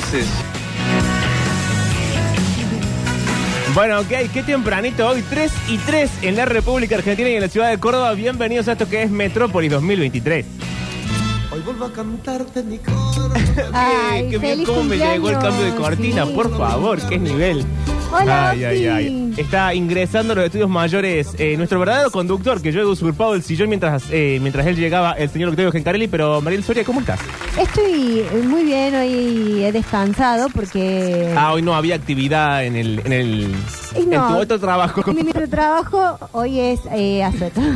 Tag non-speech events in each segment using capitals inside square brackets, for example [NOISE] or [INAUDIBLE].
cordobeses. Bueno, ok, qué tempranito hoy, 3 y 3 en la República Argentina y en la ciudad de Córdoba. Bienvenidos a esto que es Metrópolis 2023. Hoy vuelvo a cantarte mi coro. Ay, [LAUGHS] qué bien feliz cómo me llegó el cambio de cumpleaños, cortina, sí. por favor, qué nivel. Hola, ay, ay. Está ingresando a los estudios mayores eh, nuestro verdadero conductor, que yo he usurpado el sillón mientras, eh, mientras él llegaba, el señor Octavio Gencarelli. Pero, Mariel Soria, ¿cómo estás? Estoy muy bien, hoy he descansado porque Ah, hoy no había actividad en el, en el, en no. tu otro trabajo. mi otro trabajo hoy es eh, asueto. [LAUGHS]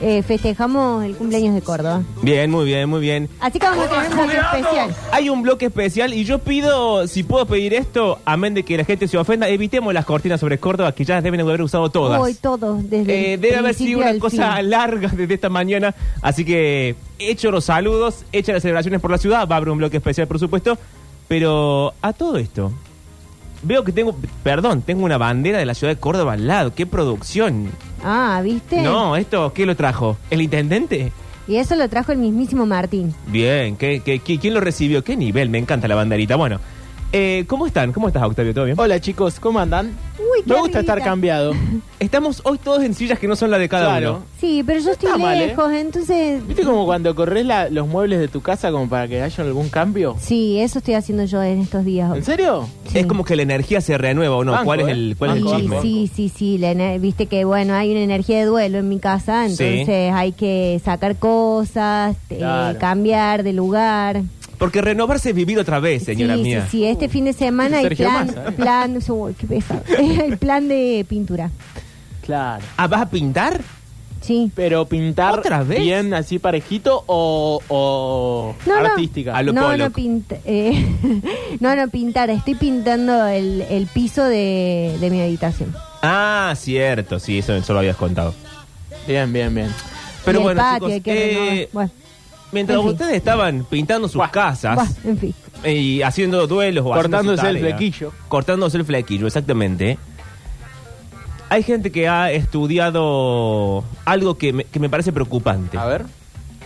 Eh, festejamos el cumpleaños de Córdoba. Bien, muy bien, muy bien. Así que vamos a tener un bloque especial. Hay un bloque especial y yo pido, si puedo pedir esto, amén de que la gente se ofenda, evitemos las cortinas sobre Córdoba que ya deben haber usado todas. Hoy todos, desde Eh, el debe haber sido una cosa fin. larga desde esta mañana, así que hecho los saludos, hechas las celebraciones por la ciudad, va a haber un bloque especial por supuesto, pero a todo esto, veo que tengo, perdón, tengo una bandera de la ciudad de Córdoba al lado, qué producción. Ah, ¿viste? No, esto, ¿qué lo trajo? ¿El intendente? Y eso lo trajo el mismísimo Martín. Bien, ¿qué, qué, qué- quién lo recibió? ¿Qué nivel? Me encanta la banderita. Bueno, eh, ¿cómo están? ¿Cómo estás, Octavio? ¿Todo bien? Hola chicos, ¿cómo andan? Uy, qué Me gusta estar arribita. cambiado. [LAUGHS] Estamos hoy todos en sillas que no son las de cada Claro. uno. Sí, pero yo estoy está mal, ¿eh? lejos, entonces... ¿Viste como cuando corres la- los muebles de tu casa como para que haya algún cambio? Sí, eso estoy haciendo yo en estos días. ¿En serio? Sí. Es como que la energía se renueva o no. Banco, ¿Cuál es ¿eh? el, cuál es el Banco, chisme? banco. Sí, sí, sí, la ener- viste que bueno, hay una energía de duelo en mi casa, Sí. entonces hay que sacar cosas, eh, Claro. cambiar de lugar. Porque renovarse es vivir otra vez, señora sí, mía. sí, sí, este fin de semana hay Sergio plan, Massa, ¿eh? plan, uy, qué pesado. [LAUGHS] el plan de pintura. Claro. Ah, ¿vas a pintar? Sí. Pero pintar ¿Otra vez? bien así parejito o, o No, no. artística. A lo no, no, pinta, eh, [LAUGHS] no, no pintar, estoy pintando el, el piso de, de mi habitación. Ah, cierto. Sí, eso, eso lo habías contado. Bien, bien, bien. Pero Y el bueno, patio, chicos, hay que eh, renovar. Bueno, mientras en fin. ustedes estaban pintando sus Buah, casas bueno, en fin. y haciendo duelos o haciendo Cortándose su el tarea, flequillo. Cortándose el flequillo, exactamente. Hay gente que ha estudiado algo que me, que me parece preocupante. A ver.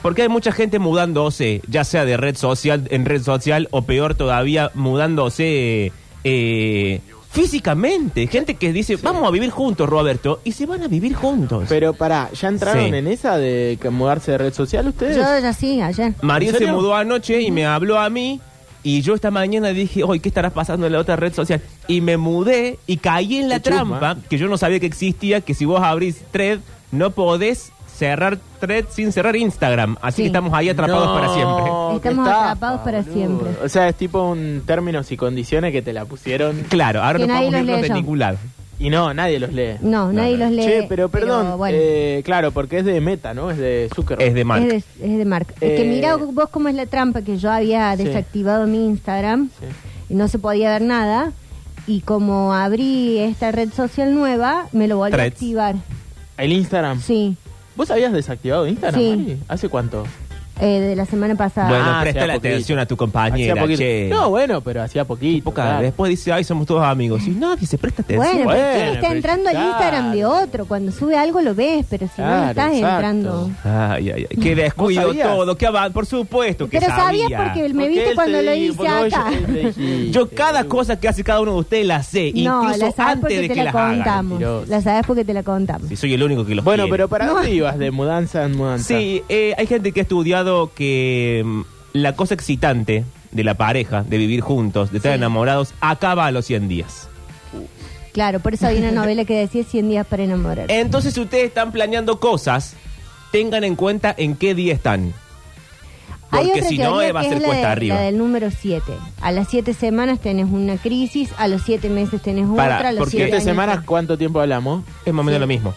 Porque hay mucha gente mudándose, ya sea de red social en red social o peor todavía, mudándose eh, físicamente. Gente que dice, vamos a vivir juntos, Roberto, y se van a vivir juntos. Pero pará, ¿ya entraron Sí. en esa de que mudarse de red social ustedes? Yo ya sí, ayer. ¿En se mudó anoche y me habló a mí. Y yo esta mañana dije, hoy ¿qué estará pasando en la otra red social? Y me mudé y caí en la Qué chusma. trampa, que yo no sabía que existía, que si vos abrís thread, no podés cerrar thread sin cerrar Instagram. Así Sí. que estamos ahí atrapados No, para siempre. qué Estamos estafa, atrapados para boludo. siempre. O sea, es tipo un términos y condiciones que te la pusieron Claro, ahora Que no nadie podemos los irnos de leyó. ningún lado. y no, nadie los lee. No, nadie no. los lee. Che, pero perdón, bueno. eh, claro, porque es de Meta, ¿no? Es de Zuckerberg. Es de Mark. Es de, es de Mark. Es que Eh, mira vos cómo es la trampa que yo había Sí. desactivado mi Instagram Sí. y no se podía ver nada. Y como abrí esta red social nueva, me lo volví a Threads. activar. El Instagram. Sí, ¿Vos habías desactivado Instagram? Sí. Mari? ¿Hace cuánto? Eh, de la semana pasada. Bueno, Ah, presta hacía la poquito. atención a tu Hacía compañera, poquito. che. No, bueno, pero hacía poquito. Poca- claro. Después dice, ay, somos todos amigos. Y nadie se presta atención. bueno, pero Bueno, ¿quién está pero entrando al claro. Instagram de otro? Cuando sube algo lo ves, pero si no, estás exacto. entrando. Ay, ay, ay. Qué descuido todo. Qué avan- Por supuesto que Pero sabía. sabías porque me Porque viste cuando lo dijo, hice porque vos acá. ya le [LAUGHS] dijiste, Yo cada boludo. cosa que hace cada uno de ustedes la sé, No, incluso la sabes antes porque de te que la las hagan. contamos. mentiroso. La sabes porque te la contamos. Si soy el único que los Bueno, quiere. pero ¿para dónde ibas? De mudanza en mudanza. Sí, eh, hay gente que ha estudiado que mm, la cosa excitante de la pareja, de vivir juntos, de estar Sí. enamorados, acaba a los 100 días. Claro, por eso hay una [LAUGHS] novela que decía 100 días para enamorar. Entonces, si ustedes están planeando cosas, tengan en cuenta en qué día están. Hay Porque otra si no, teoría eh, va a que ser es la cuesta de- arriba. La del número 7. A las 7 semanas tenés una crisis, a los 7 meses tenés Para, otra, a los porque 7 ¿Siete años semanas cuánto tiempo hablamos? Es más o menos Sí. lo mismo.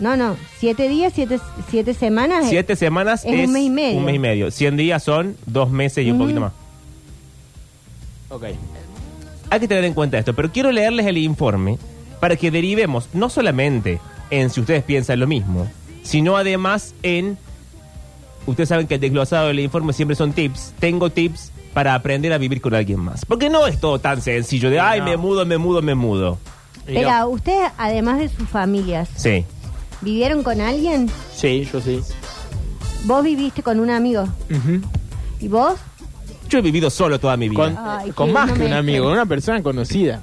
No, no, 7 días, 7 siete semanas. es- Siete semanas es un mes y medio. Un mes y medio. 100 días son dos meses y un Ujú. poquito más. Ok. Hay que tener en cuenta esto, pero quiero leerles el informe para que derivemos no solamente en si ustedes piensan lo mismo, sino además en... Ustedes saben que el desglosado del informe siempre son tips. Tengo tips para aprender a vivir con alguien más. Porque no es todo tan sencillo de, ay, No. me mudo, me mudo, me mudo. Espera, no. ustedes, además de sus familias, Sí. ¿Vivieron con alguien? Sí, yo sí. Vos viviste con un amigo. Ujú. ¿Y vos? Yo he vivido solo toda mi vida. Con, Ay, con qué más que un momento. amigo, con una persona conocida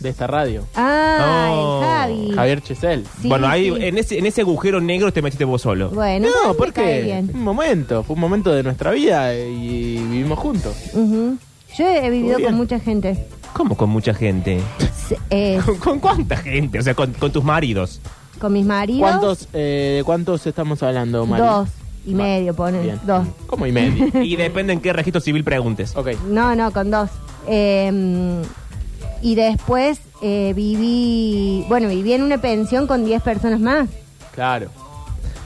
de esta radio. Ah, Oh. el Javi. Javier Chesel. Sí, bueno, ahí sí. en ese, en ese agujero negro te metiste vos solo. Bueno, No, me cae porque bien. un momento, fue un momento de nuestra vida y vivimos juntos. Ujú. Yo he vivido bien. con mucha gente. ¿Cómo con mucha gente? Se- eh, ¿Con, [LAUGHS] con cuánta gente? O sea, con, con tus maridos. Con mis maridos. ¿Cuántos, eh, ¿De cuántos estamos hablando, Mari? Dos y medio, ponen. Bien. Dos. ¿Cómo y medio? [LAUGHS] Y depende en qué registro civil preguntes. ok. No, no, con dos. Eh, y después eh, viví, bueno, viví en una pensión con 10 personas más. Claro.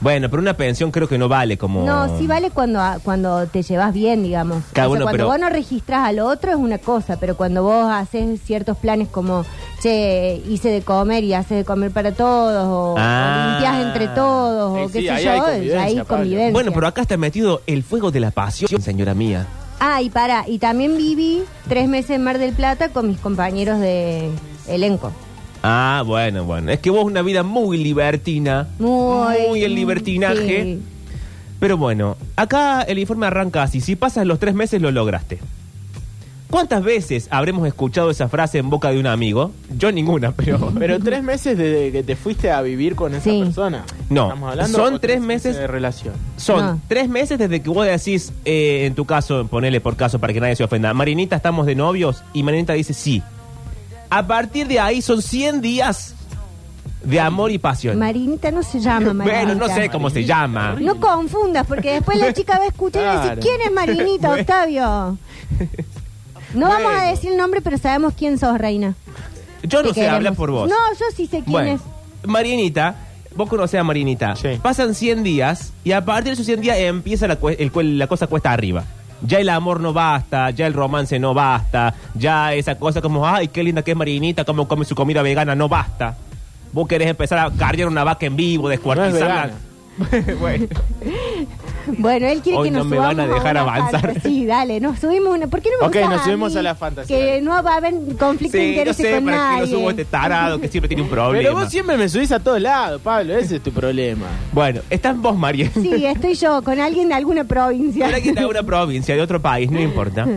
Bueno, pero una pensión creo que no vale como... No, sí vale cuando, cuando te llevas bien, digamos. Claro, O sea, bueno, cuando pero- vos no registras al otro es una cosa, pero cuando vos haces ciertos planes como, che, hice de comer y haces de comer para todos, o, Ah. o limpias entre todos, o qué sí, sé ahí yo, hay ya convivencia, hay Pablo. convivencia. Bueno, pero acá está metido el fuego de la pasión, señora mía. Ah, y para, y también viví tres meses en Mar del Plata con mis compañeros de elenco. Ah, bueno, bueno. Es que vos una vida muy libertina. Muy, el libertinaje. sí. Pero bueno, acá el informe arranca así. Si pasas los tres meses, lo lograste. ¿Cuántas veces habremos escuchado esa frase en boca de un amigo? Yo ninguna, pero... [LAUGHS] Pero tres meses desde que te fuiste a vivir con esa Sí. persona. No, ¿Estamos hablando son o tres meses- de relación. Son No. tres meses desde que vos decís, eh, en tu caso, ponele por caso para que nadie se ofenda, Marinita, estamos de novios, y Marinita dice sí. A partir de ahí son 100 días de amor y pasión. Marinita no se llama Marinita. bueno, no sé cómo se llama. No confundas, porque después la chica va a escuchar y va a decir, Claro. ¿quién es Marinita, [LAUGHS] Bueno. Octavio? No vamos a decir el nombre, pero sabemos quién sos, reina. Yo no sé, queremos. habla por vos. No, yo sí sé quién Bueno, es. Marinita, vos conocés a Marinita. Sí. Pasan 100 días y a partir de esos 100 días empieza la, cue- el cue- la cosa cuesta arriba. Ya el amor no basta, ya el romance no basta, ya esa cosa como, ay, qué linda que es Marinita, cómo come su comida vegana, no basta. Vos querés empezar a cargar una vaca en vivo, descuartizarla. [LAUGHS] bueno, [LAUGHS] Bueno, él quiere Hoy que nos no me subamos van a dejar una avanzar. fantasía. Sí, dale, nos subimos una. ¿Por qué no me Ok, nos a subimos mí? a la fantasía. Que no va a haber conflicto de sí, no intereses sé con para nadie. subo este tarado que siempre tiene un problema. Pero vos siempre me subís a todos lados, Pablo. Ese es tu problema. Bueno, estás vos, María. Sí, estoy yo, con alguien de alguna provincia. Con alguien de una provincia, de otro país, no importa.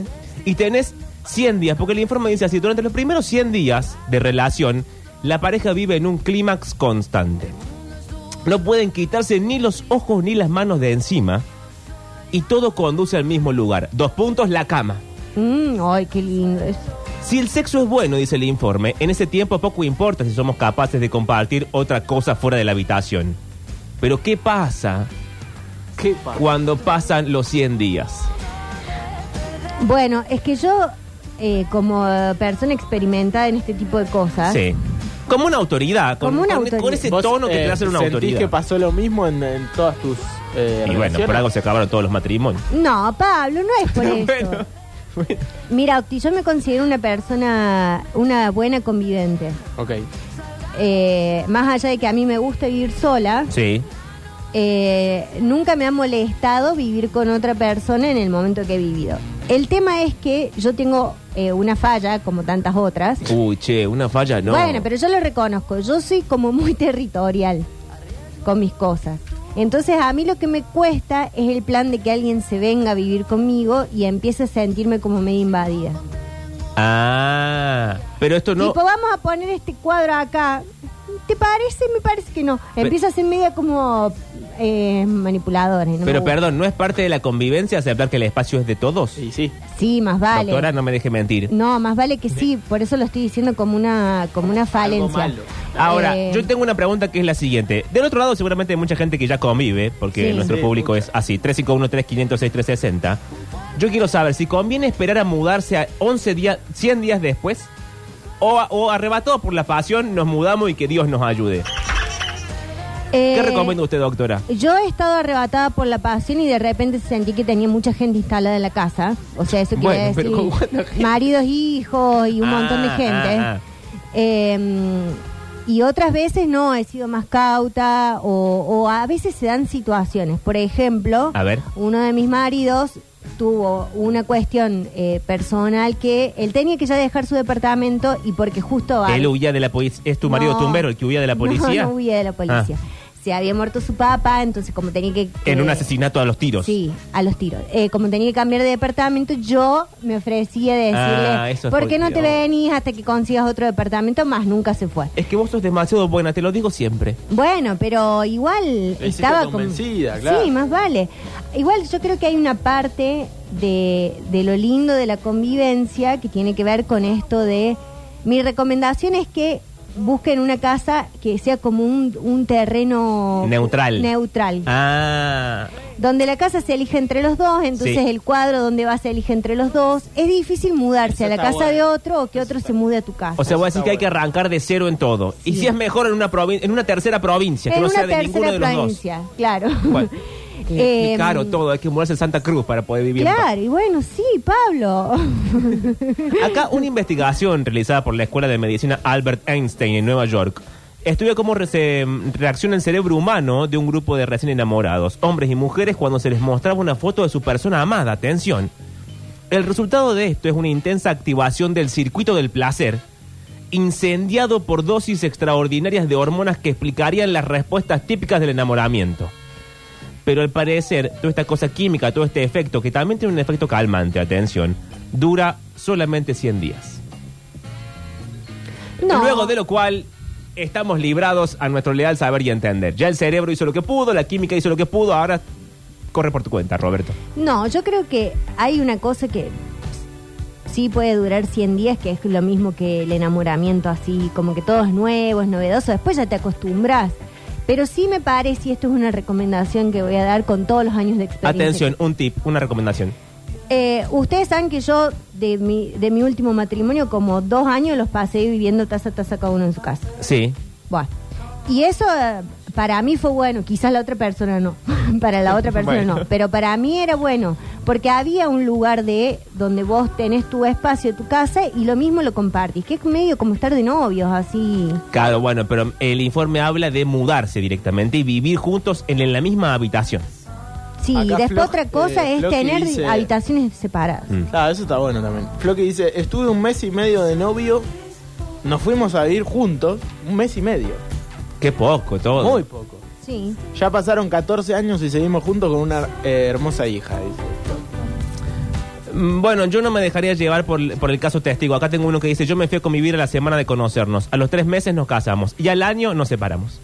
Y tenés 100 días, porque el informe dice así, durante los primeros 100 días de relación, la pareja vive en un clímax constante. No pueden quitarse ni los ojos ni las manos de encima y todo conduce al mismo lugar. Dos puntos, la cama. Mm, ay, qué lindo. es. Si el sexo es bueno, dice el informe, en ese tiempo poco importa si somos capaces de compartir otra cosa fuera de la habitación. Pero ¿qué pasa ¿Qué pasa? cuando pasan los 100 días? Bueno, es que yo, eh, como persona experimentada en este tipo de cosas, Sí. Como una autoridad, con, Como una con- autoridad. con ese ¿Vos, tono que eh, te hace una sentís autoridad. que pasó lo mismo en, en todas tus eh, y bueno, relaciones? por algo se acabaron todos los matrimonios. No, Pablo, no es por [LAUGHS] eso. Bueno, bueno. Mira, Octi, yo me considero una persona, una buena convivente. Ok. Eh, más allá de que a mí me gusta vivir sola, Sí. eh, nunca me ha molestado vivir con otra persona en el momento que he vivido. El tema es que yo tengo eh, una falla, como tantas otras. Uy, che, una falla no. Bueno, pero yo lo reconozco. Yo soy como muy [LAUGHS] territorial con mis cosas. Entonces a mí lo que me cuesta es el plan de que alguien se venga a vivir conmigo y empiece a sentirme como medio invadida. Ah, pero esto no. Tipo, vamos a poner este cuadro acá. ¿Te parece? Me parece que no. Empieza a ser media como eh, manipuladora. y no me pero gusta. perdón, ¿no es parte de la convivencia aceptar que el espacio es de todos? Y sí. Sí, más vale. Doctora, no me deje mentir. No, más vale que sí. Por eso lo estoy diciendo como una, como una falencia. malo. Ahora, Eh, yo tengo una pregunta que es la siguiente. Del otro lado, seguramente hay mucha gente que ya convive, porque Sí. nuestro Sí, público mucha. es así: 351-3506-360. Yo quiero saber si conviene esperar a mudarse a 11 días, 100 días después, o, o arrebatado por la pasión, nos mudamos y que Dios nos ayude. ¿Qué eh, recomienda usted, doctora? Yo he estado arrebatada por la pasión y de repente sentí que tenía mucha gente instalada en la casa. O sea, eso quiere Bueno, decir maridos, hijos y un montón de Ah, gente. ah, ah. Eh, y otras veces no, he sido más cauta o, o a veces se dan situaciones. Por ejemplo, A ver. uno de mis maridos tuvo una cuestión eh, personal que él tenía que ya dejar su departamento y porque justo... Él huía de la policía. ¿Es tu marido No. tumbero el que huía de la [LAUGHS] policía? No, no huía de la policía. Se había muerto su papá, entonces como tenía que... En eh, un asesinato a los tiros. Sí, a los tiros. Eh, como tenía que cambiar de departamento, yo me ofrecía de Ah, decirle, eso es ¿por qué no te venís hasta que consigas otro departamento? Más nunca se fue. Es que vos sos demasiado buena, te lo digo siempre. Bueno, pero igual estaba como- convencida, claro. Sí, más vale. Igual yo creo que hay una parte de, de lo lindo de la convivencia que tiene que ver con esto de... Mi recomendación es que busquen una casa que sea como un, un terreno... Neutral. Neutral. Ah. Donde la casa se elige entre los dos, entonces Sí. el cuadro donde va se elige entre los dos. Es difícil mudarse Eso a la casa de otro o que otro se mude a tu casa. O sea, voy a decir que hay que arrancar de cero en todo. Y si es mejor en una en una tercera provincia, que en no una sea de ninguno tercera de los dos. provincia, claro. Bueno, [LAUGHS] Qué Em, caro todo, hay que mudarse en Santa Cruz para poder vivir. en. Claro, y bueno, sí, Pablo. [LAUGHS] Acá una investigación realizada por la Escuela de Medicina Albert Einstein en Nueva York estudia cómo re- se, mm, reacciona el cerebro humano de un grupo de recién enamorados, hombres y mujeres, cuando se les mostraba una foto de su persona amada. Atención. El resultado de esto es una intensa activación del circuito del placer, incendiado por dosis extraordinarias de hormonas que explicarían las respuestas típicas del enamoramiento. Pero al parecer, toda esta cosa química, todo este efecto, que también tiene un efecto calmante, atención, dura solamente 100 días. No. Luego de lo cual, estamos librados a nuestro leal saber y entender. Ya el cerebro hizo lo que pudo, la química hizo lo que pudo, ahora corre por tu cuenta, Roberto. No, yo creo que hay una cosa que sí puede durar 100 días, que es lo mismo que el enamoramiento, así como que todo es nuevo, es novedoso, después ya te acostumbras. Pero sí me parece, y esto es una recomendación que voy a dar con todos los años de experiencia. Atención, un tip, una recomendación. Eh, ustedes saben que yo, de mi, de mi último matrimonio, como dos años los pasé viviendo taza a taza cada uno en su casa. Sí. Bueno, y eso para mí fue bueno, quizás la otra persona no, [LAUGHS] para la otra persona Bueno. no, pero para mí era bueno, porque había un lugar de donde vos tenés tu espacio, tu casa, y lo mismo lo compartís, que es medio como estar de novios, así. Claro, bueno, pero el informe habla de mudarse directamente y vivir juntos en, en la misma habitación. Sí, Acá después Flo- otra cosa eh, es tener dice- habitaciones separadas. Mm. Claro, eso está bueno también. Flo que dice, estuve un mes y medio de novio, nos fuimos a vivir juntos, un mes y medio. Qué poco todo. Muy poco. Sí. Ya pasaron 14 años y seguimos juntos con una eh, hermosa hija, dice. Mm, Bueno, yo no me dejaría llevar por, por el caso testigo. Acá tengo uno que dice, yo me fui a convivir a la semana de conocernos. A los tres meses nos casamos y al año nos separamos.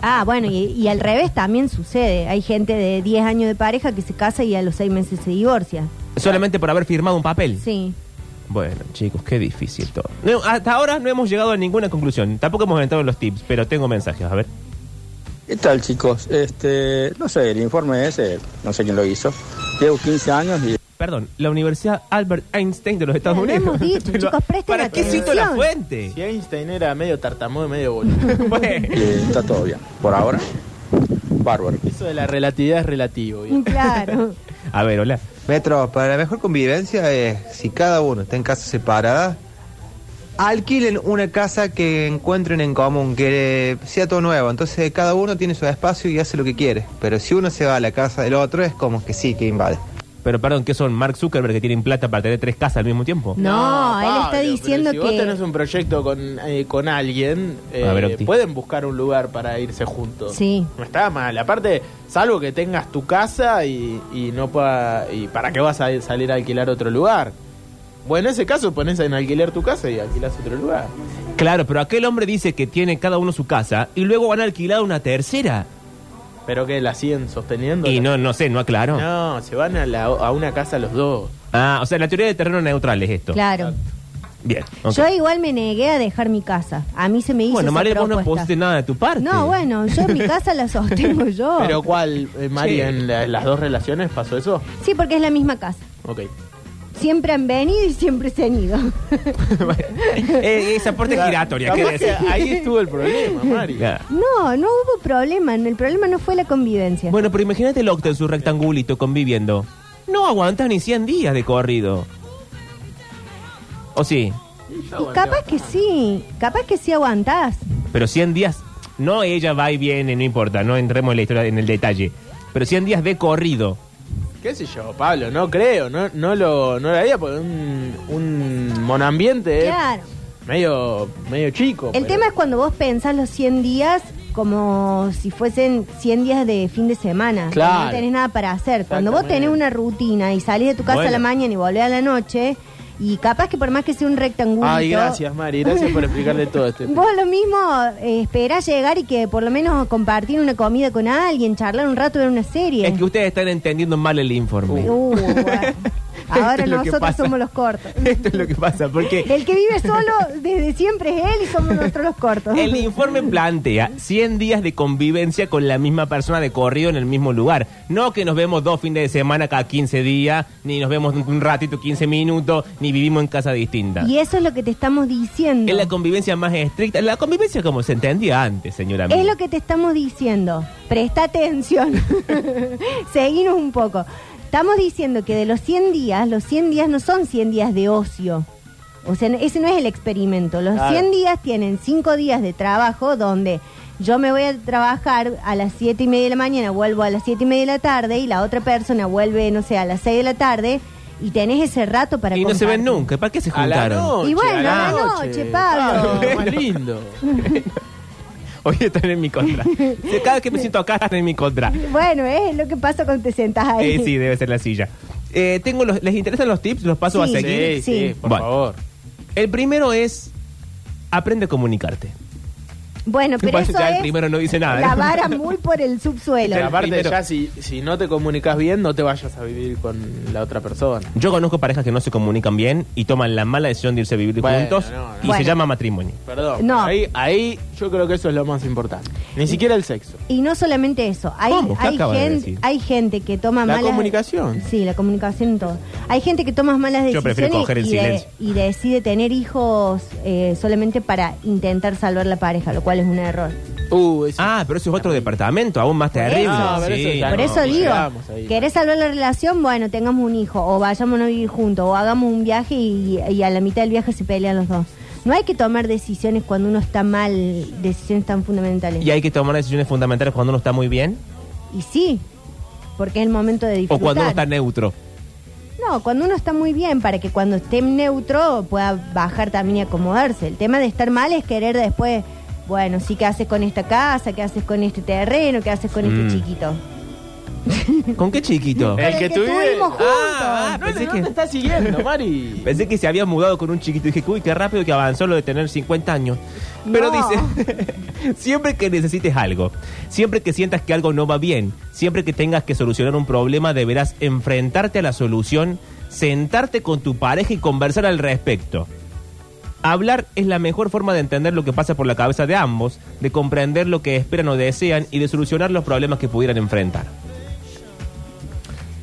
Ah, bueno, y, y al revés también sucede. Hay gente de 10 años de pareja que se casa y a los 6 meses se divorcia. Solamente por haber firmado un papel. Sí. Bueno, chicos, qué difícil todo. No, hasta ahora no hemos llegado a ninguna conclusión. Tampoco hemos entrado en los tips, pero tengo mensajes, a ver. ¿Qué tal chicos? Este, no sé, el informe ese, no sé quién lo hizo. Llevo 15 años y Perdón, la Universidad Albert Einstein de los Estados Lo Unidos. hemos dicho, [LAUGHS] Pero, chicos, presten ¿Para qué cito la fuente? Si Einstein era medio tartamudo y medio boludo. [LAUGHS] Bueno. eh, está todo bien. Por ahora, bárbaro. Eso de la relatividad es relativo. ¿bien? Claro. A ver, hola. Metro, para la mejor convivencia es si cada uno está en casas separadas, alquilen una casa que encuentren en común, que sea todo nuevo. Entonces cada uno tiene su espacio y hace lo que quiere. Pero si uno se va a la casa del otro es como que sí, que invade. Pero perdón, ¿qué son Mark Zuckerberg que tienen plata para tener tres casas al mismo tiempo? No, él está Pablo, diciendo pero si que- vos tenés un proyecto con, eh, con alguien, eh, A ver, Octi. pueden buscar un lugar para irse juntos. Sí. No está mal. Aparte, salvo que tengas tu casa y, y no pueda... ¿Y para qué vas a salir a alquilar otro lugar? Bueno, en ese caso pones en alquiler tu casa y alquilas otro lugar. Claro, pero aquel hombre dice que tiene cada uno su casa y luego van a alquilar una tercera. Pero que la siguen sosteniendo. Y no, no sé, no aclaró. No, se van a, la- a una casa los dos. Ah, o sea, la teoría de terreno neutral es esto. Claro. Bien. Yo igual me negué a dejar mi casa. A mí se me hizo Bueno, María, vos no pusiste nada de tu parte. No, bueno, yo mi casa la sostengo yo. [LAUGHS] Pero ¿cuál, eh, Mari, Sí. en la- las dos relaciones pasó eso? Sí, porque es la misma casa. Ok. Siempre han venido y siempre se han ido. [LAUGHS] Eh, esa puerta es giratoria, ¿qué Capaz que decir? ahí estuvo el problema, [LAUGHS] Mari. No, no hubo problema. El problema no fue la convivencia. Bueno, pero imagínate el Octa en su rectangulito conviviendo. No aguantas ni 100 días de corrido. ¿O sí? Y capaz que sí, capaz que sí aguantás. Pero 100 días, no ella va y viene, no importa, no entremos en la historia, en el detalle. Pero 100 días de corrido. ¿Qué sé yo, Pablo? No creo, no, no lo no lo haría porque un, un monambiente es Claro. medio, medio chico. El pero- tema es cuando vos pensás los 100 días como si fuesen 100 días de fin de semana. Claro. No tenés nada para hacer. Cuando vos tenés una rutina y salís de tu casa a la mañana y volvés a la noche, y capaz que por más que sea un rectángulo. Ay, gracias, Mari. Gracias por explicarle todo este. [LAUGHS] Vos lo mismo eh, esperás llegar y que por lo menos compartir una comida con alguien, charlar un rato, ver una serie. Es que ustedes están entendiendo mal el informe. Uh, bueno. [LAUGHS] Ahora es nosotros somos los cortos. [LAUGHS] Esto es lo que pasa, porque El que vive solo desde siempre es él y somos [LAUGHS] nosotros los cortos. el informe plantea 100 días de convivencia con la misma persona de corrido en el mismo lugar. No que nos vemos dos fines de semana cada 15 días, ni nos vemos un ratito 15 minutos, ni vivimos en casa distinta. Y eso es lo que te estamos diciendo. Es la convivencia más estricta. La convivencia como se entendía antes, señora. mía. Es lo que te estamos diciendo. Presta atención. [LAUGHS] Seguimos un poco. Estamos diciendo que de los 100 días, los 100 días no son 100 días de ocio. O sea, ese no es el experimento. Los Claro. 100 días tienen 5 días de trabajo donde yo me voy a trabajar a las 7 y media de la mañana, vuelvo a las 7 y media de la tarde y la otra persona vuelve, no sé, a las 6 de la tarde y tenés ese rato para Y no se ven nunca. ¿Para qué se A la juntaron? noche. Y bueno, a la a la noche, Pablo. Ah, más lindo. [LAUGHS] Hoy están en mi contra. [LAUGHS] Cada vez que me siento acá están en mi contra. Bueno, es lo que pasa cuando te sentás ahí. Eh, sí, debe ser la silla. Eh, tengo los, ¿Les interesan los tips? ¿Los paso a seguir? Sí, sí, Sí. por Bueno. favor. El primero es aprende a comunicarte. Bueno, pero eso ya el es primero no dice nada. ¿eh? la vara muy por el subsuelo. Pero aparte, primero. ya si, si no te comunicas bien, no te vayas a vivir con la otra persona. Yo conozco parejas que no se comunican bien y toman la mala decisión de irse a vivir Bueno, juntos no, no. y Bueno. se llama matrimonio. Perdón. No. Ahí, ahí yo creo que eso es lo más importante. Ni siquiera el sexo. Y no solamente eso, hay, ¿Cómo? ¿Qué hay, acaba de gente, decir? hay gente que toma La malas... comunicación. Sí, la comunicación en todo. Hay gente que toma malas Yo prefiero decisiones coger en y, de- silencio. y decide tener hijos eh, solamente para intentar salvar la pareja, lo cual es un error. Uh, eso- Ah, pero eso es otro departamento, aún más terrible. Ah, pero Sí. eso ya Por no, eso no digo, llegamos ahí. ¿querés salvar la relación? Bueno, tengamos un hijo, o vayámonos a vivir juntos, o hagamos un viaje y, y a la mitad del viaje se pelean los dos. No hay que tomar decisiones cuando uno está mal, decisiones tan fundamentales. Y hay que tomar decisiones fundamentales cuando uno está muy bien Y sí, porque es el momento de o disfrutar. cuando uno está neutro. No, cuando uno está muy bien, para que cuando esté neutro pueda bajar también y acomodarse. El tema de estar mal es querer después, bueno, sí, ¿qué haces con esta casa? ¿Qué haces con este terreno? ¿Qué haces con Mm. este chiquito? ¿Con qué chiquito? [LAUGHS] El que tuvimos juntos. Ah, No, pensé no que- te está siguiendo, Mari. [LAUGHS] Pensé que se había mudado con un chiquito y dije, uy, qué rápido que avanzó lo de tener 50 años. Pero No. dice, [LAUGHS] siempre que necesites algo, siempre que sientas que algo no va bien, siempre que tengas que solucionar un problema, deberás enfrentarte a la solución, sentarte con tu pareja y conversar al respecto. Hablar es la mejor forma de entender lo que pasa por la cabeza de ambos, de comprender lo que esperan o desean y de solucionar los problemas que pudieran enfrentar.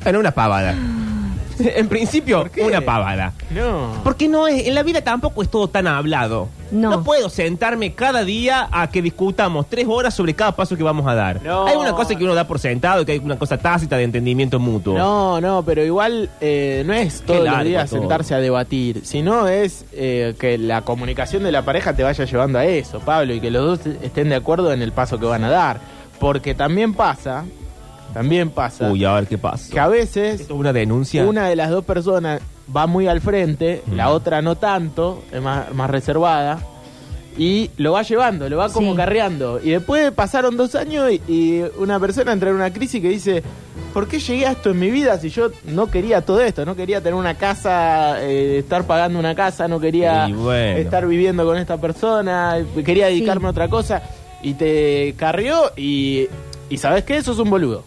Era una pavada. [GASPS] en principio, una pavada. No. Porque no es, en la vida tampoco es todo tan hablado. No. puedo sentarme cada día a que discutamos tres horas sobre cada paso que vamos a dar. No. Hay una cosa que uno da por sentado y que hay una cosa tácita de entendimiento mutuo. No, no, pero igual eh, no es todos los largo días todo. sentarse a debatir, sino es eh, que la comunicación de la pareja te vaya llevando a eso, Pablo, y que los dos estén de acuerdo en el paso que van a dar. Porque también pasa, también pasa, Uy, a ver qué pasa. que a veces Esto es una denuncia. una de las dos personas va muy al frente, Mm. la otra no tanto, es más, más reservada, y lo va llevando, lo va como Sí. carreando. Y después pasaron dos años y, y una persona entra en una crisis que dice, ¿por qué llegué a esto en mi vida si yo no quería todo esto? No quería tener una casa, eh, estar pagando una casa, no quería bueno. estar viviendo con esta persona, quería dedicarme Sí. a otra cosa. Y te carrió y, y ¿sabes qué? Eso es un boludo.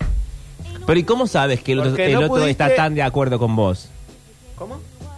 Pero ¿y cómo sabes que el otro, Porque el no otro pudiste- está tan de acuerdo con vos? ¿Cómo?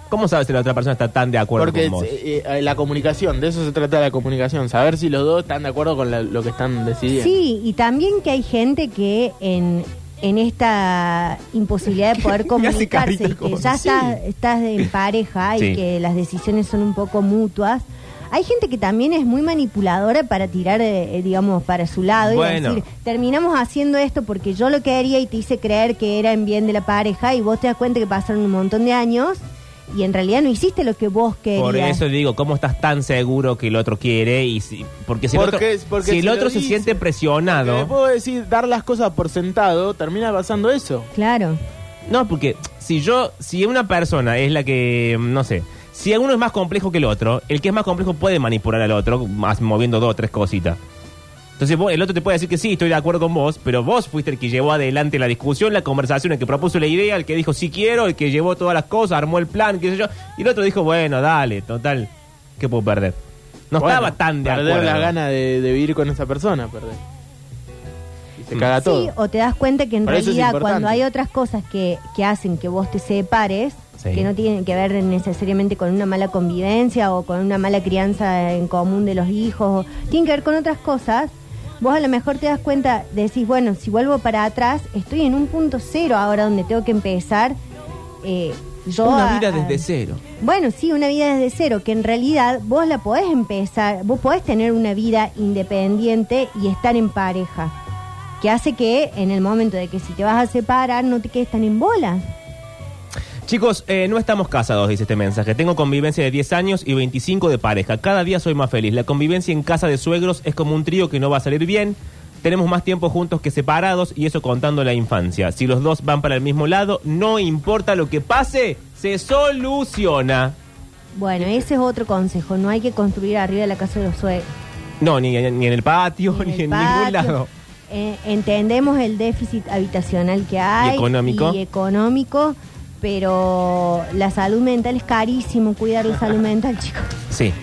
¿Cómo sabes si la otra persona está tan de acuerdo Porque con vos? eh, eh, la comunicación, de eso se trata la comunicación, saber si los dos están de acuerdo con la- lo que están decidiendo. Sí, y también que hay gente que en, en esta imposibilidad de [LAUGHS] poder comunicarse y que ya sí. estás, estás en pareja y Sí. que las decisiones son un poco mutuas, hay gente que también es muy manipuladora para tirar, eh, eh, digamos, para su lado Bueno. y decir, terminamos haciendo esto porque yo lo quería y te hice creer que era en bien de la pareja y vos te das cuenta que pasaron un montón de años y en realidad no hiciste lo que vos querías. Por eso digo, ¿cómo estás tan seguro que el otro quiere? y si, Porque si el otro, porque si el si lo otro se siente presionado... puedo decir, dar las cosas por sentado, termina pasando eso. Claro. No, porque si yo, si una persona es la que, no sé, si uno es más complejo que el otro, el que es más complejo puede manipular al otro, más moviendo dos o tres cositas. Entonces vos- el otro te puede decir que sí, estoy de acuerdo con vos, pero vos fuiste el que llevó adelante la discusión, la conversación, el que propuso la idea, el que dijo sí quiero, el que llevó todas las cosas, armó el plan, qué sé yo. Y el otro dijo, bueno, dale, total, ¿qué puedo perder? No Bueno, estaba tan de perder acuerdo. la gana de, de vivir con esa persona, perder. Y se caga todo. Sí, o te das cuenta que en Por eso es realidad cuando hay otras cosas que, que hacen que vos te separes, Sí. que no tienen que ver necesariamente con una mala convivencia o con una mala crianza en común de los hijos, tienen que ver con otras cosas, vos a lo mejor te das cuenta, decís, bueno, si vuelvo para atrás, estoy en un punto cero ahora donde tengo que empezar. eh, yo Una vida a- desde cero. bueno, sí, una vida desde cero, que en realidad vos la podés empezar, vos podés tener una vida independiente y estar en pareja, que hace que en el momento de que si te vas a separar no te quedes tan en bola. Chicos, eh, no estamos casados, dice este mensaje. Tengo convivencia de 10 años y 25 de pareja. Cada día soy más feliz. La convivencia en casa de suegros es como un trío que no va a salir bien. Tenemos más tiempo juntos que separados y eso contando la infancia. Si los dos van para el mismo lado, no importa lo que pase, se soluciona. Bueno, ese es otro consejo, no hay que construir arriba de la casa de los suegros. No, ni, ni en el patio, ni en, ningún patio. lado. Eh, entendemos el déficit habitacional que hay. económico? Y económico, pero la salud mental es carísimo, cuidar la salud mental, [LAUGHS] chicos. Sí.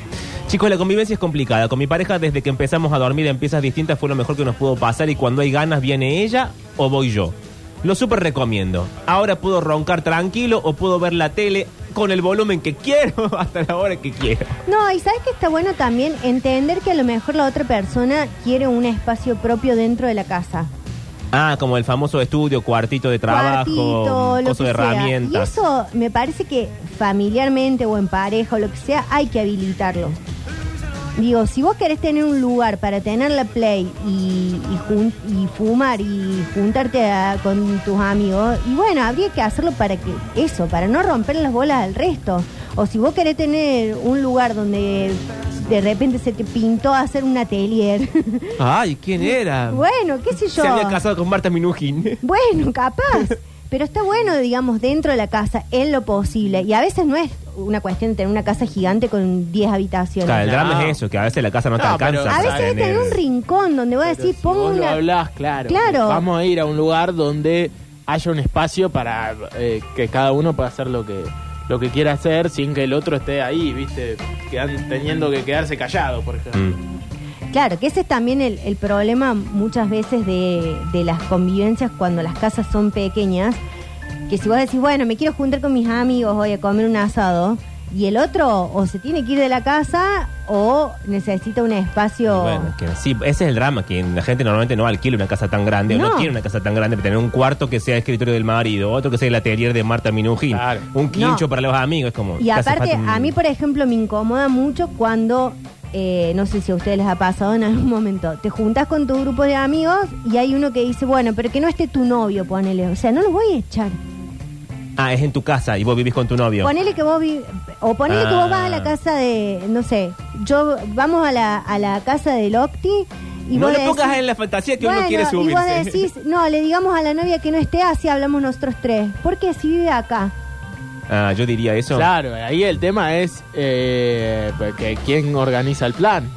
Chicos, la convivencia es complicada. Con mi pareja, desde que empezamos a dormir en piezas distintas, fue lo mejor que nos pudo pasar. Y cuando hay ganas, viene ella o voy yo. Lo súper recomiendo. Ahora puedo roncar tranquilo o puedo ver la tele con el volumen que quiero [LAUGHS] hasta la hora que quiero. No, y sabes que está bueno también entender que a lo mejor la otra persona quiere un espacio propio dentro de la casa. Ah, como el famoso estudio, cuartito de trabajo, Cuartito, lo que de sea. herramientas. Y eso me parece que familiarmente o en pareja o lo que sea, hay que habilitarlo. Digo, si vos querés tener un lugar para tener la play y, y, jun- y fumar y juntarte a- con tus amigos, y bueno, habría que hacerlo para que eso, para no romper las bolas al resto. O si vos querés tener un lugar donde de repente se te pintó hacer un atelier, [LAUGHS] Ay, ¿quién era? bueno, qué sé yo. Se había casado con Marta Minujín. [LAUGHS] Bueno, capaz. Pero está bueno, digamos, dentro de la casa, en lo posible. Y a veces no es una cuestión de tener una casa gigante con 10 habitaciones. Claro, el drama No. es eso, que a veces la casa no te No, alcanza. pero- a veces es tener un rincón donde vos Pero decís, si pongo una... hablás, claro. Claro. Vamos a ir a un lugar donde haya un espacio para eh, que cada uno pueda hacer lo que lo que quiera hacer sin que el otro esté ahí, ¿viste? Quedan, teniendo que quedarse callado, por ejemplo. Mm. Claro, que ese es también el, el problema muchas veces de, de las convivencias cuando las casas son pequeñas. Que si vos decís, bueno, me quiero juntar con mis amigos, voy a comer un asado, y el otro o se tiene que ir de la casa o necesita un espacio... Bueno, que sí, ese es el drama, que la gente normalmente no alquila una casa tan grande, o no No. quiere una casa tan grande, para tener un cuarto que sea escritorio del marido, otro que sea el atelier de Marta Minujín, Claro. un quincho No. para los amigos, es como... Y aparte, un- a mí, por ejemplo, me incomoda mucho cuando, eh, no sé si a ustedes les ha pasado en algún momento, te juntas con tu grupo de amigos y hay uno que dice, bueno, pero que no esté tu novio, ponele. O sea, no los voy a echar. Ah, es en tu casa y vos vivís con tu novio. Ponele que vos vi- o ponele que vos vas a la Ah. casa de, no sé, yo vamos a la, a la casa del Octi y no vos le decís- pongas en la fantasía que uno Bueno, quiere Y subirse. vos decís, [LAUGHS] no, le digamos a la novia que no esté, así hablamos nosotros tres. Porque si vive acá. Ah, yo diría eso. Claro, ahí el tema es eh, que quién organiza el plan.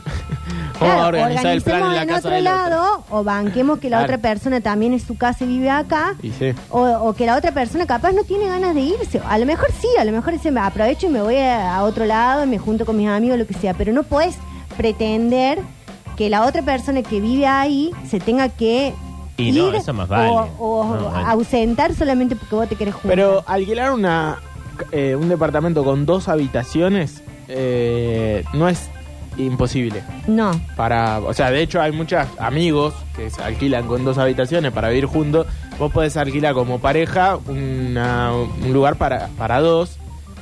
¿Cómo Claro, organizar el plan en organicemos la en casa otro del otro? lado o banquemos que la Claro. otra persona también es su casa y vive acá. Y sí. O, o que la otra persona capaz no tiene ganas de irse. A lo mejor sí, a lo mejor dice, "Me aprovecho y me voy a, a otro lado y me junto con mis amigos, lo que sea. Pero no puedes pretender que la otra persona que vive ahí se tenga que Y ir no, eso más vale. o, o No, bueno. ausentar solamente porque vos te querés juntar. Pero alquilar una eh, un departamento con dos habitaciones eh, no es imposible. no. Para, o sea, de hecho hay muchos amigos que se alquilan con dos habitaciones para vivir juntos. Vos podés alquilar como pareja una- un lugar para, para dos.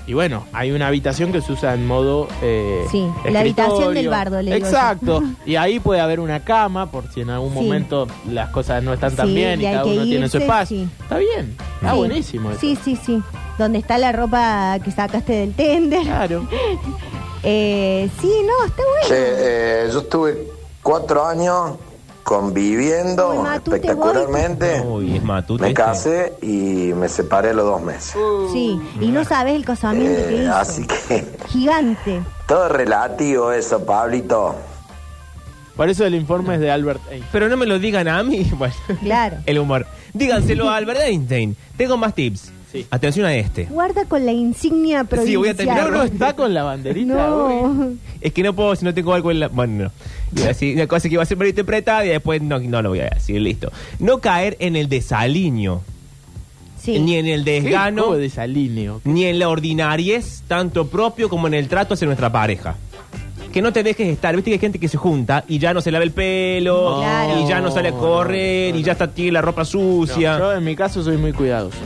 Y bueno, hay una habitación que se usa en modo eh, Sí, la habitación del bardo, le digo yo. Exacto. [LAUGHS] y ahí puede haber una cama por si en algún Sí. momento las cosas no están tan Sí, bien y, cada uno tiene su espacio. sí. Está bien. Está buenísimo. Sí, sí, sí. Donde está la ropa que sacaste del tender. Claro. [LAUGHS] Eh, sí, no, está bueno. Che, eh, yo estuve cuatro años conviviendo Uy, Matute, espectacularmente. Uy, es matute. Me este. casé y me separé a los dos meses. Sí, y no sabes el casamiento que Eh, hizo. así que [LAUGHS] Gigante. todo es relativo eso, Pablito. Por eso el informe es de Albert Einstein. Pero no me lo digan a mí. [LAUGHS] Bueno, Claro. el humor. Díganselo a Albert Einstein. Tengo más tips. Sí. Atención a este. Guarda con la insignia Sí, provincial. voy a terminar, ¿No está con la banderita? Uy. No. Es que no puedo si no tengo algo en la. Bueno, no. Una cosa que iba a ser mal interpretada y después no, no lo voy a decir. Listo. No caer en el desaliño, Sí. ni en el ¿Qué desgano, juego de desalineo? ni en la ordinariez, tanto propio como en el trato hacia nuestra pareja. Que no te dejes estar. Viste que hay gente que se junta y ya no se lava el pelo, y ya no sale a correr, y ya está tiene la ropa No, sucia. yo en mi caso soy muy cuidadoso.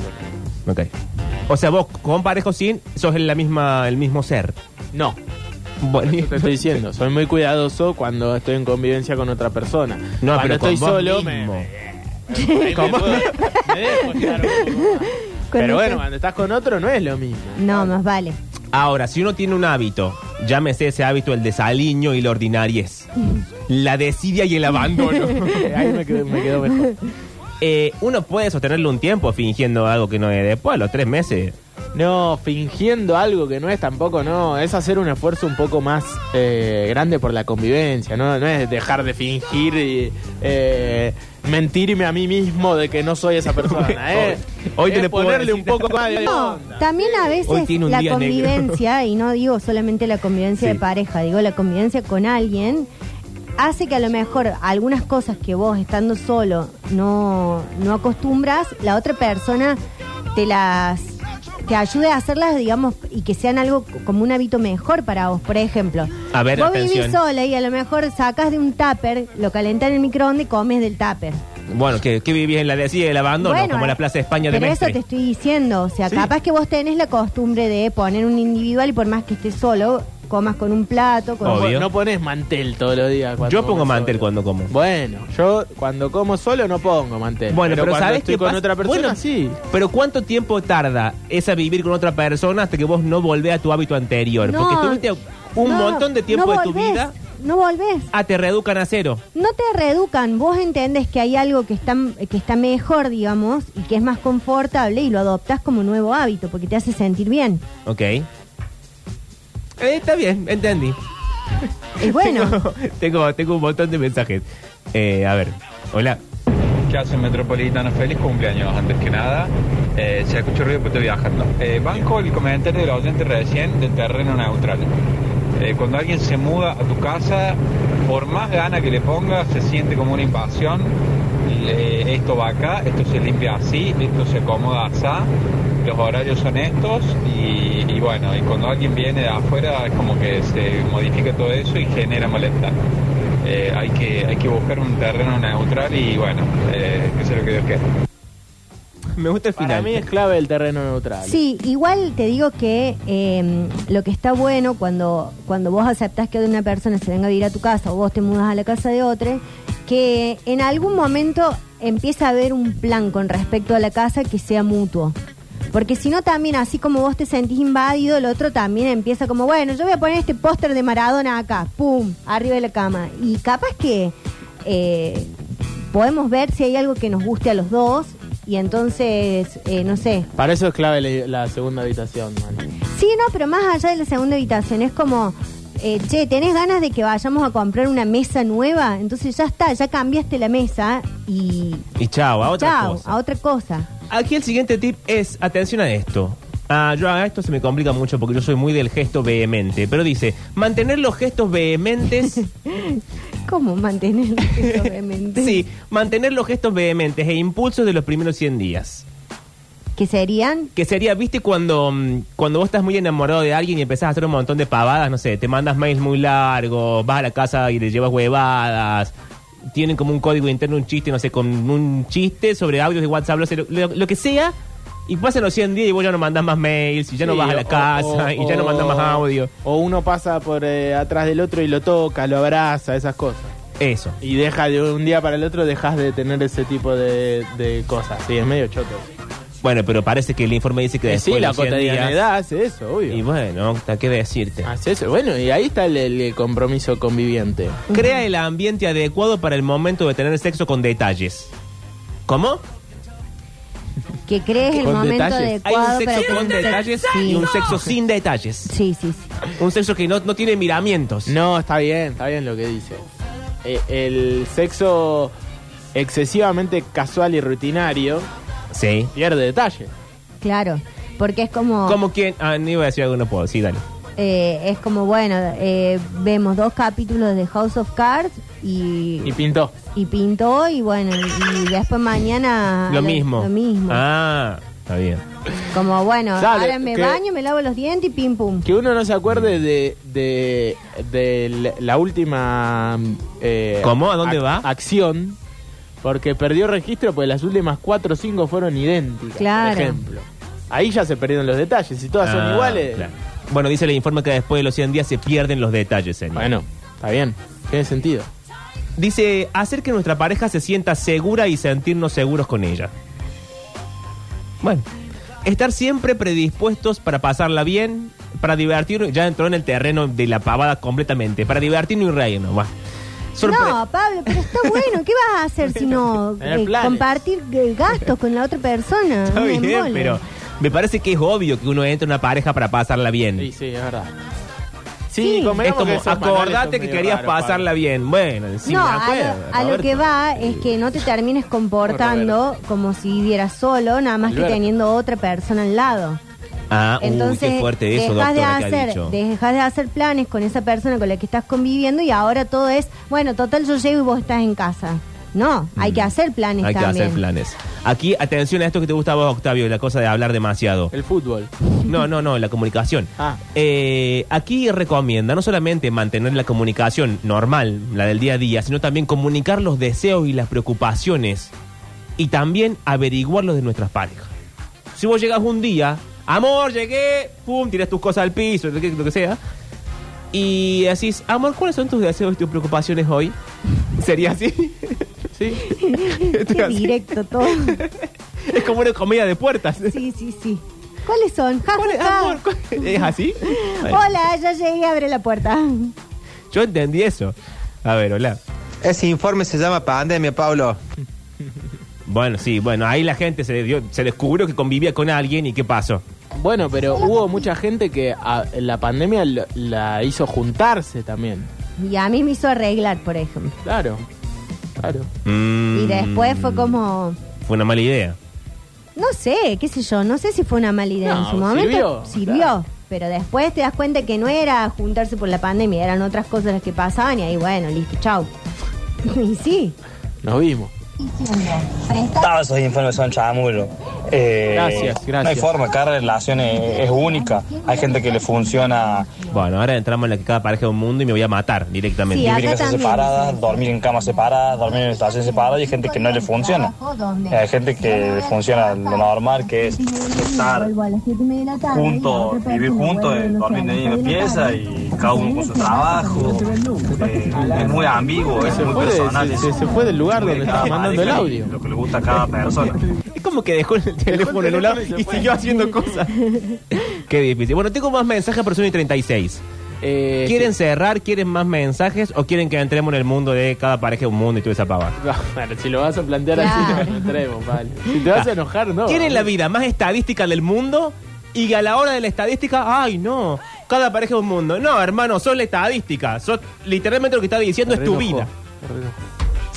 Ok. O sea, vos con pareja o sin, sos la misma, el mismo ser. No, Bueno, eso te estoy diciendo. Soy muy cuidadoso cuando estoy en convivencia con otra persona. No, cuando pero con estoy vos solo, me, mismo. me- [LAUGHS] me ¿Cómo? puedo- me dejo estar un poco más. Cuando Pero bueno, cuando estás con otro no es lo mismo. No, más vale. Ahora, si uno tiene un hábito, llámese ese hábito el desaliño y la ordinariez, la desidia y el abandono, [LAUGHS] Ahí me quedo, me quedo mejor. Eh, uno puede sostenerlo un tiempo fingiendo algo que no es. Después, a los tres meses, No, fingiendo algo que no es tampoco, no. Es hacer un esfuerzo un poco más eh, grande por la convivencia, ¿no? No es dejar de fingir y eh, mentirme a mí mismo de que no soy esa persona, [LAUGHS] ¿eh? Hoy- hoy te Es le puedo ponerle decir- un poco más de No, onda. también a Hoy veces tiene un la día negro. convivencia, y no digo solamente la convivencia Sí. de pareja, digo la convivencia con alguien, hace que a lo mejor algunas cosas que vos estando solo no, no acostumbras, la otra persona te las te ayude a hacerlas, digamos, y que sean algo como un hábito mejor para vos. Por ejemplo, A ver, vos atención. vivís sola y a lo mejor sacas de un tupper, lo calentás en el microondas y comes del tupper. bueno, que, que vivís en la desidia y el abandono, como en la Plaza de España de Pero eso te estoy diciendo. O sea, capaz que vos tenés la costumbre de poner un individual y por más que estés solo, comas con un plato. Con Obvio. No pones mantel todos los días. cuando Yo pongo comes mantel solo. cuando como. Bueno, yo cuando como solo no pongo mantel. Bueno, pero, cuando ¿sabes estoy qué con pasa? otra persona, Bueno, sí. Pero ¿cuánto tiempo tarda esa vivir con otra persona hasta que vos no volvés a tu hábito anterior? No, Porque estuviste un no, montón de tiempo no de tu volvés, vida. No volvés. Ah, te reeducan a cero. No te reeducan. Vos entendés que hay algo que está, que está mejor, digamos, y que es más confortable y lo adoptás como nuevo hábito porque te hace sentir bien. Ok. Eh, está bien, entendí. Es [LAUGHS] bueno. Tengo, tengo, tengo un montón de mensajes. Eh, a ver, hola. ¿Qué hace Metropolitano? Feliz cumpleaños, antes que nada. Eh, se escucha ruido, pues estoy viajando. Eh, banco el comentario del oyente recién del terreno neutral. Eh, cuando alguien se muda a tu casa, por más gana que le pongas, se siente como una invasión. Le- esto va acá, esto se limpia así, esto se acomoda así, los horarios son estos y, y bueno, y cuando alguien viene de afuera es como que se modifica todo eso y genera malestar. Eh, hay, que, hay que buscar un terreno neutral y bueno, eh, que sea lo que Dios quiera. Me gusta el Para final. mí es clave el terreno neutral. Sí, igual te digo que eh, lo que está bueno cuando, cuando vos aceptás que una persona se venga a vivir a tu casa o vos te mudas a la casa de otra, que en algún momento empieza a haber un plan con respecto a la casa que sea mutuo. Porque si no también, así como vos te sentís invadido, el otro también empieza como, bueno, yo voy a poner este póster de Maradona acá, pum, arriba de la cama. Y capaz que eh, podemos ver si hay algo que nos guste a los dos y entonces, eh, no sé, Para eso es clave la, la segunda habitación, man. Sí, no, pero más allá de la segunda habitación, es como, eh, che, ¿tenés ganas de que vayamos a comprar una mesa nueva? Entonces ya está, ya cambiaste la mesa y... Y chao, a otra chao, cosa. a otra cosa. Aquí el siguiente tip es, atención a esto. Ah, yo a esto se me complica mucho porque yo soy muy del gesto vehemente. Pero dice, mantener los gestos vehementes. [LAUGHS] ¿Cómo mantener eso obviamente? [LAUGHS] sí, mantener los gestos vehementes e impulsos de los primeros 100 días. Que serían... Que sería, viste, cuando, mm, cuando vos estás muy enamorado de alguien y empezás a hacer un montón de pavadas, no sé, te mandas mails muy largos, vas a la casa y le llevas huevadas, tienen como un código interno, un chiste, no sé, con un chiste sobre audios de WhatsApp, lo, que sea, y pasan los 100 días y vos ya no mandás más mails, y ya no Sí, vas a la o- casa, o- y ya no mandás más audio. O uno pasa por eh, atrás del otro y lo toca, lo abraza, esas cosas. Eso. Y deja de un día para el otro, dejas de tener ese tipo de, de cosas. Sí, es medio choto. Bueno, pero parece que el informe dice que Eh, después sí, de la los 100 días... cotidianidad hace eso, obvio. Y bueno, ¿hasta qué decirte? Hace eso. Bueno, y ahí está el, el compromiso conviviente. Crea el ambiente adecuado para el momento de tener sexo con detalles. ¿Cómo? Que crees el Con momento detalles. Hay un adecuado sexo para con tener detalles sexo. y un sexo sin detalles. Sí, sí, sí. Un sexo que no, no tiene miramientos. No, está bien, está bien lo que dice. eh, el sexo excesivamente casual y rutinario Sí. pierde detalle. Claro, porque es como, Como quien. Ah, no iba a decir algo, no puedo. Sí, dale. eh, es como bueno, eh, vemos dos capítulos de House of Cards y, Y pintó. y pintó y bueno, y, y después mañana lo mismo. Lo mismo. Ah, está bien. Como bueno, Sabe ahora me que- baño, me lavo los dientes y pim pum. Que uno no se acuerde de, de, de la última... eh, ¿Cómo? ¿A dónde ac- va? Acción. Porque perdió registro, pues las últimas cuatro o cinco fueron idénticas, Claro. por ejemplo. Ahí ya se perdieron los detalles. Si todas son Ah, iguales, claro. Bueno, dice el informe que después de los 100 días se pierden los detalles, señor. bueno, está bien. Tiene sentido. Dice, hacer que nuestra pareja se sienta segura y sentirnos seguros con ella. Bueno, estar siempre predispuestos para pasarla bien, para divertirnos, ya entró en el terreno de la pavada completamente, para divertirnos y reírnos. Bueno. Sorpre- No, Pablo, pero está [LAUGHS] bueno. ¿Qué vas a hacer si no [LAUGHS] eh, compartir gastos con la otra persona? Está bien, embole. pero me parece que es obvio que uno entra en una pareja para pasarla bien. Sí, sí, es verdad. Sí. es como, que acordate que querías Pablo. pasarla bien. Bueno, sí, no, me a lo, a lo que va es que no te termines comportando como si vivieras solo, nada más que teniendo otra persona al lado. Ah, uy, Entonces, qué fuerte eso, dejas, de doctora, que ha hacer, dicho. dejas de hacer planes con esa persona con la que estás conviviendo y ahora todo es, bueno, total yo llego y vos estás en casa. No, hay que hacer planes Mm. Hay que hacer planes. Aquí, atención a esto que te gusta a vos, Octavio, la cosa de hablar demasiado. El fútbol. No, no, no, la comunicación. Ah. Eh, aquí recomienda no solamente mantener la comunicación normal, la del día a día, sino también comunicar los deseos y las preocupaciones y también averiguarlos de nuestras parejas. Si vos llegas un día, amor, llegué, pum, tiras tus cosas al piso, lo que, lo que sea, y decís, amor, ¿cuáles son tus deseos y tus preocupaciones hoy? [LAUGHS] ¿Sería así? [LAUGHS] Sí. [LAUGHS] Qué directo todo. es como una comida de puertas. Sí, sí, sí. ¿Cuáles son? ¿Cuál es, amor? ¿Cuál- ¿Es así? Bueno, Hola, ya llegué, abre la puerta. yo entendí eso. A ver, hola. Ese informe se llama pandemia, Pablo. Bueno, sí, bueno, ahí la gente se, dio, se descubrió que convivía con alguien y ¿qué pasó? Bueno, pero hubo mucha gente que a- la pandemia lo- la hizo juntarse también. Y a mí me hizo arreglar, por ejemplo. Claro. Claro. Mm, Y después fue como, Fue una mala idea. no sé, qué sé yo, no sé si fue una mala idea No, en su momento. sirvió, Sirvió. claro. Pero después te das cuenta que no era juntarse por la pandemia, eran otras cosas las que pasaban y ahí, bueno, listo, chau. [LAUGHS] y sí. Nos vimos. Todos esos informes son chamullo. Eh, Gracias, gracias. No hay forma, cada relación es, es única. Hay gente que le funciona Bueno, ahora entramos en la que cada pareja es un mundo y me voy a matar directamente. Sí, vivir en casas separadas, dormir en camas separadas, dormir en estaciones separadas y hay gente que no le funciona. Hay gente que le funciona lo normal, que es estar juntos, vivir juntos, eh, dormir en la misma pieza y cada uno con su trabajo. Eh, es muy ambiguo, es muy personal. se, se- se fue del lugar donde estaba mandando el audio. Lo que le gusta a cada persona. [LAUGHS] Es como que dejó el teléfono en un lado y siguió haciendo cosas. [LAUGHS] Qué difícil. Bueno, tengo más mensajes, pero son y 36. Eh, ¿Quieren cerrar? ¿Quieren más mensajes? ¿O quieren que entremos en el mundo de cada pareja un mundo y toda esa pava? [LAUGHS] No, bueno, si lo vas a plantear Claro. así, no lo traemos, vale. Si te vas a enojar, no. ¿Quieren la vida más estadística del mundo? Y a la hora de la estadística, ay no, cada pareja es un mundo. No, hermano, sos la estadística. Sos, literalmente lo que está diciendo es tu vida.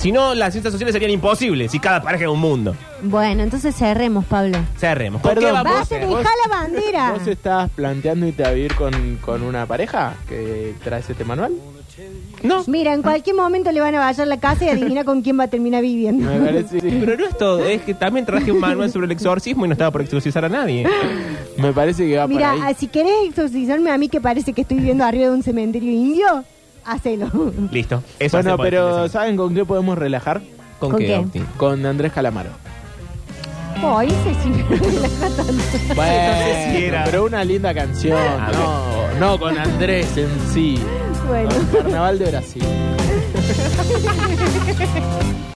Si no, las ciencias sociales serían imposibles si cada pareja es un mundo. Bueno, entonces cerremos, Pablo. Cerremos. ¿Con Perdón, qué vamos? Vas a dejar la bandera. [LAUGHS] ¿Vos estás planteando irte a vivir con, con una pareja que traes este manual? No. Mira, en cualquier momento le van a vallar la casa y adivina con quién va a terminar viviendo. Me parece, Pero no es todo, es que también traje un manual sobre el exorcismo y no estaba por exorcizar a nadie. me parece que va Mira, por ahí. ah, si querés exorcizarme a mí que parece que estoy viviendo arriba de un cementerio indio, hacelo. Listo. Eso Bueno, hacemos el fin de pero semana. ¿saben con qué podemos relajar? ¿Con, ¿con qué, qué? Octi? Con Andrés Calamaro. Ese sí me relaja tanto. Bueno, si era. pero una linda canción. A No, no con Andrés en sí. Bueno. Carnaval de Brasil. [LAUGHS]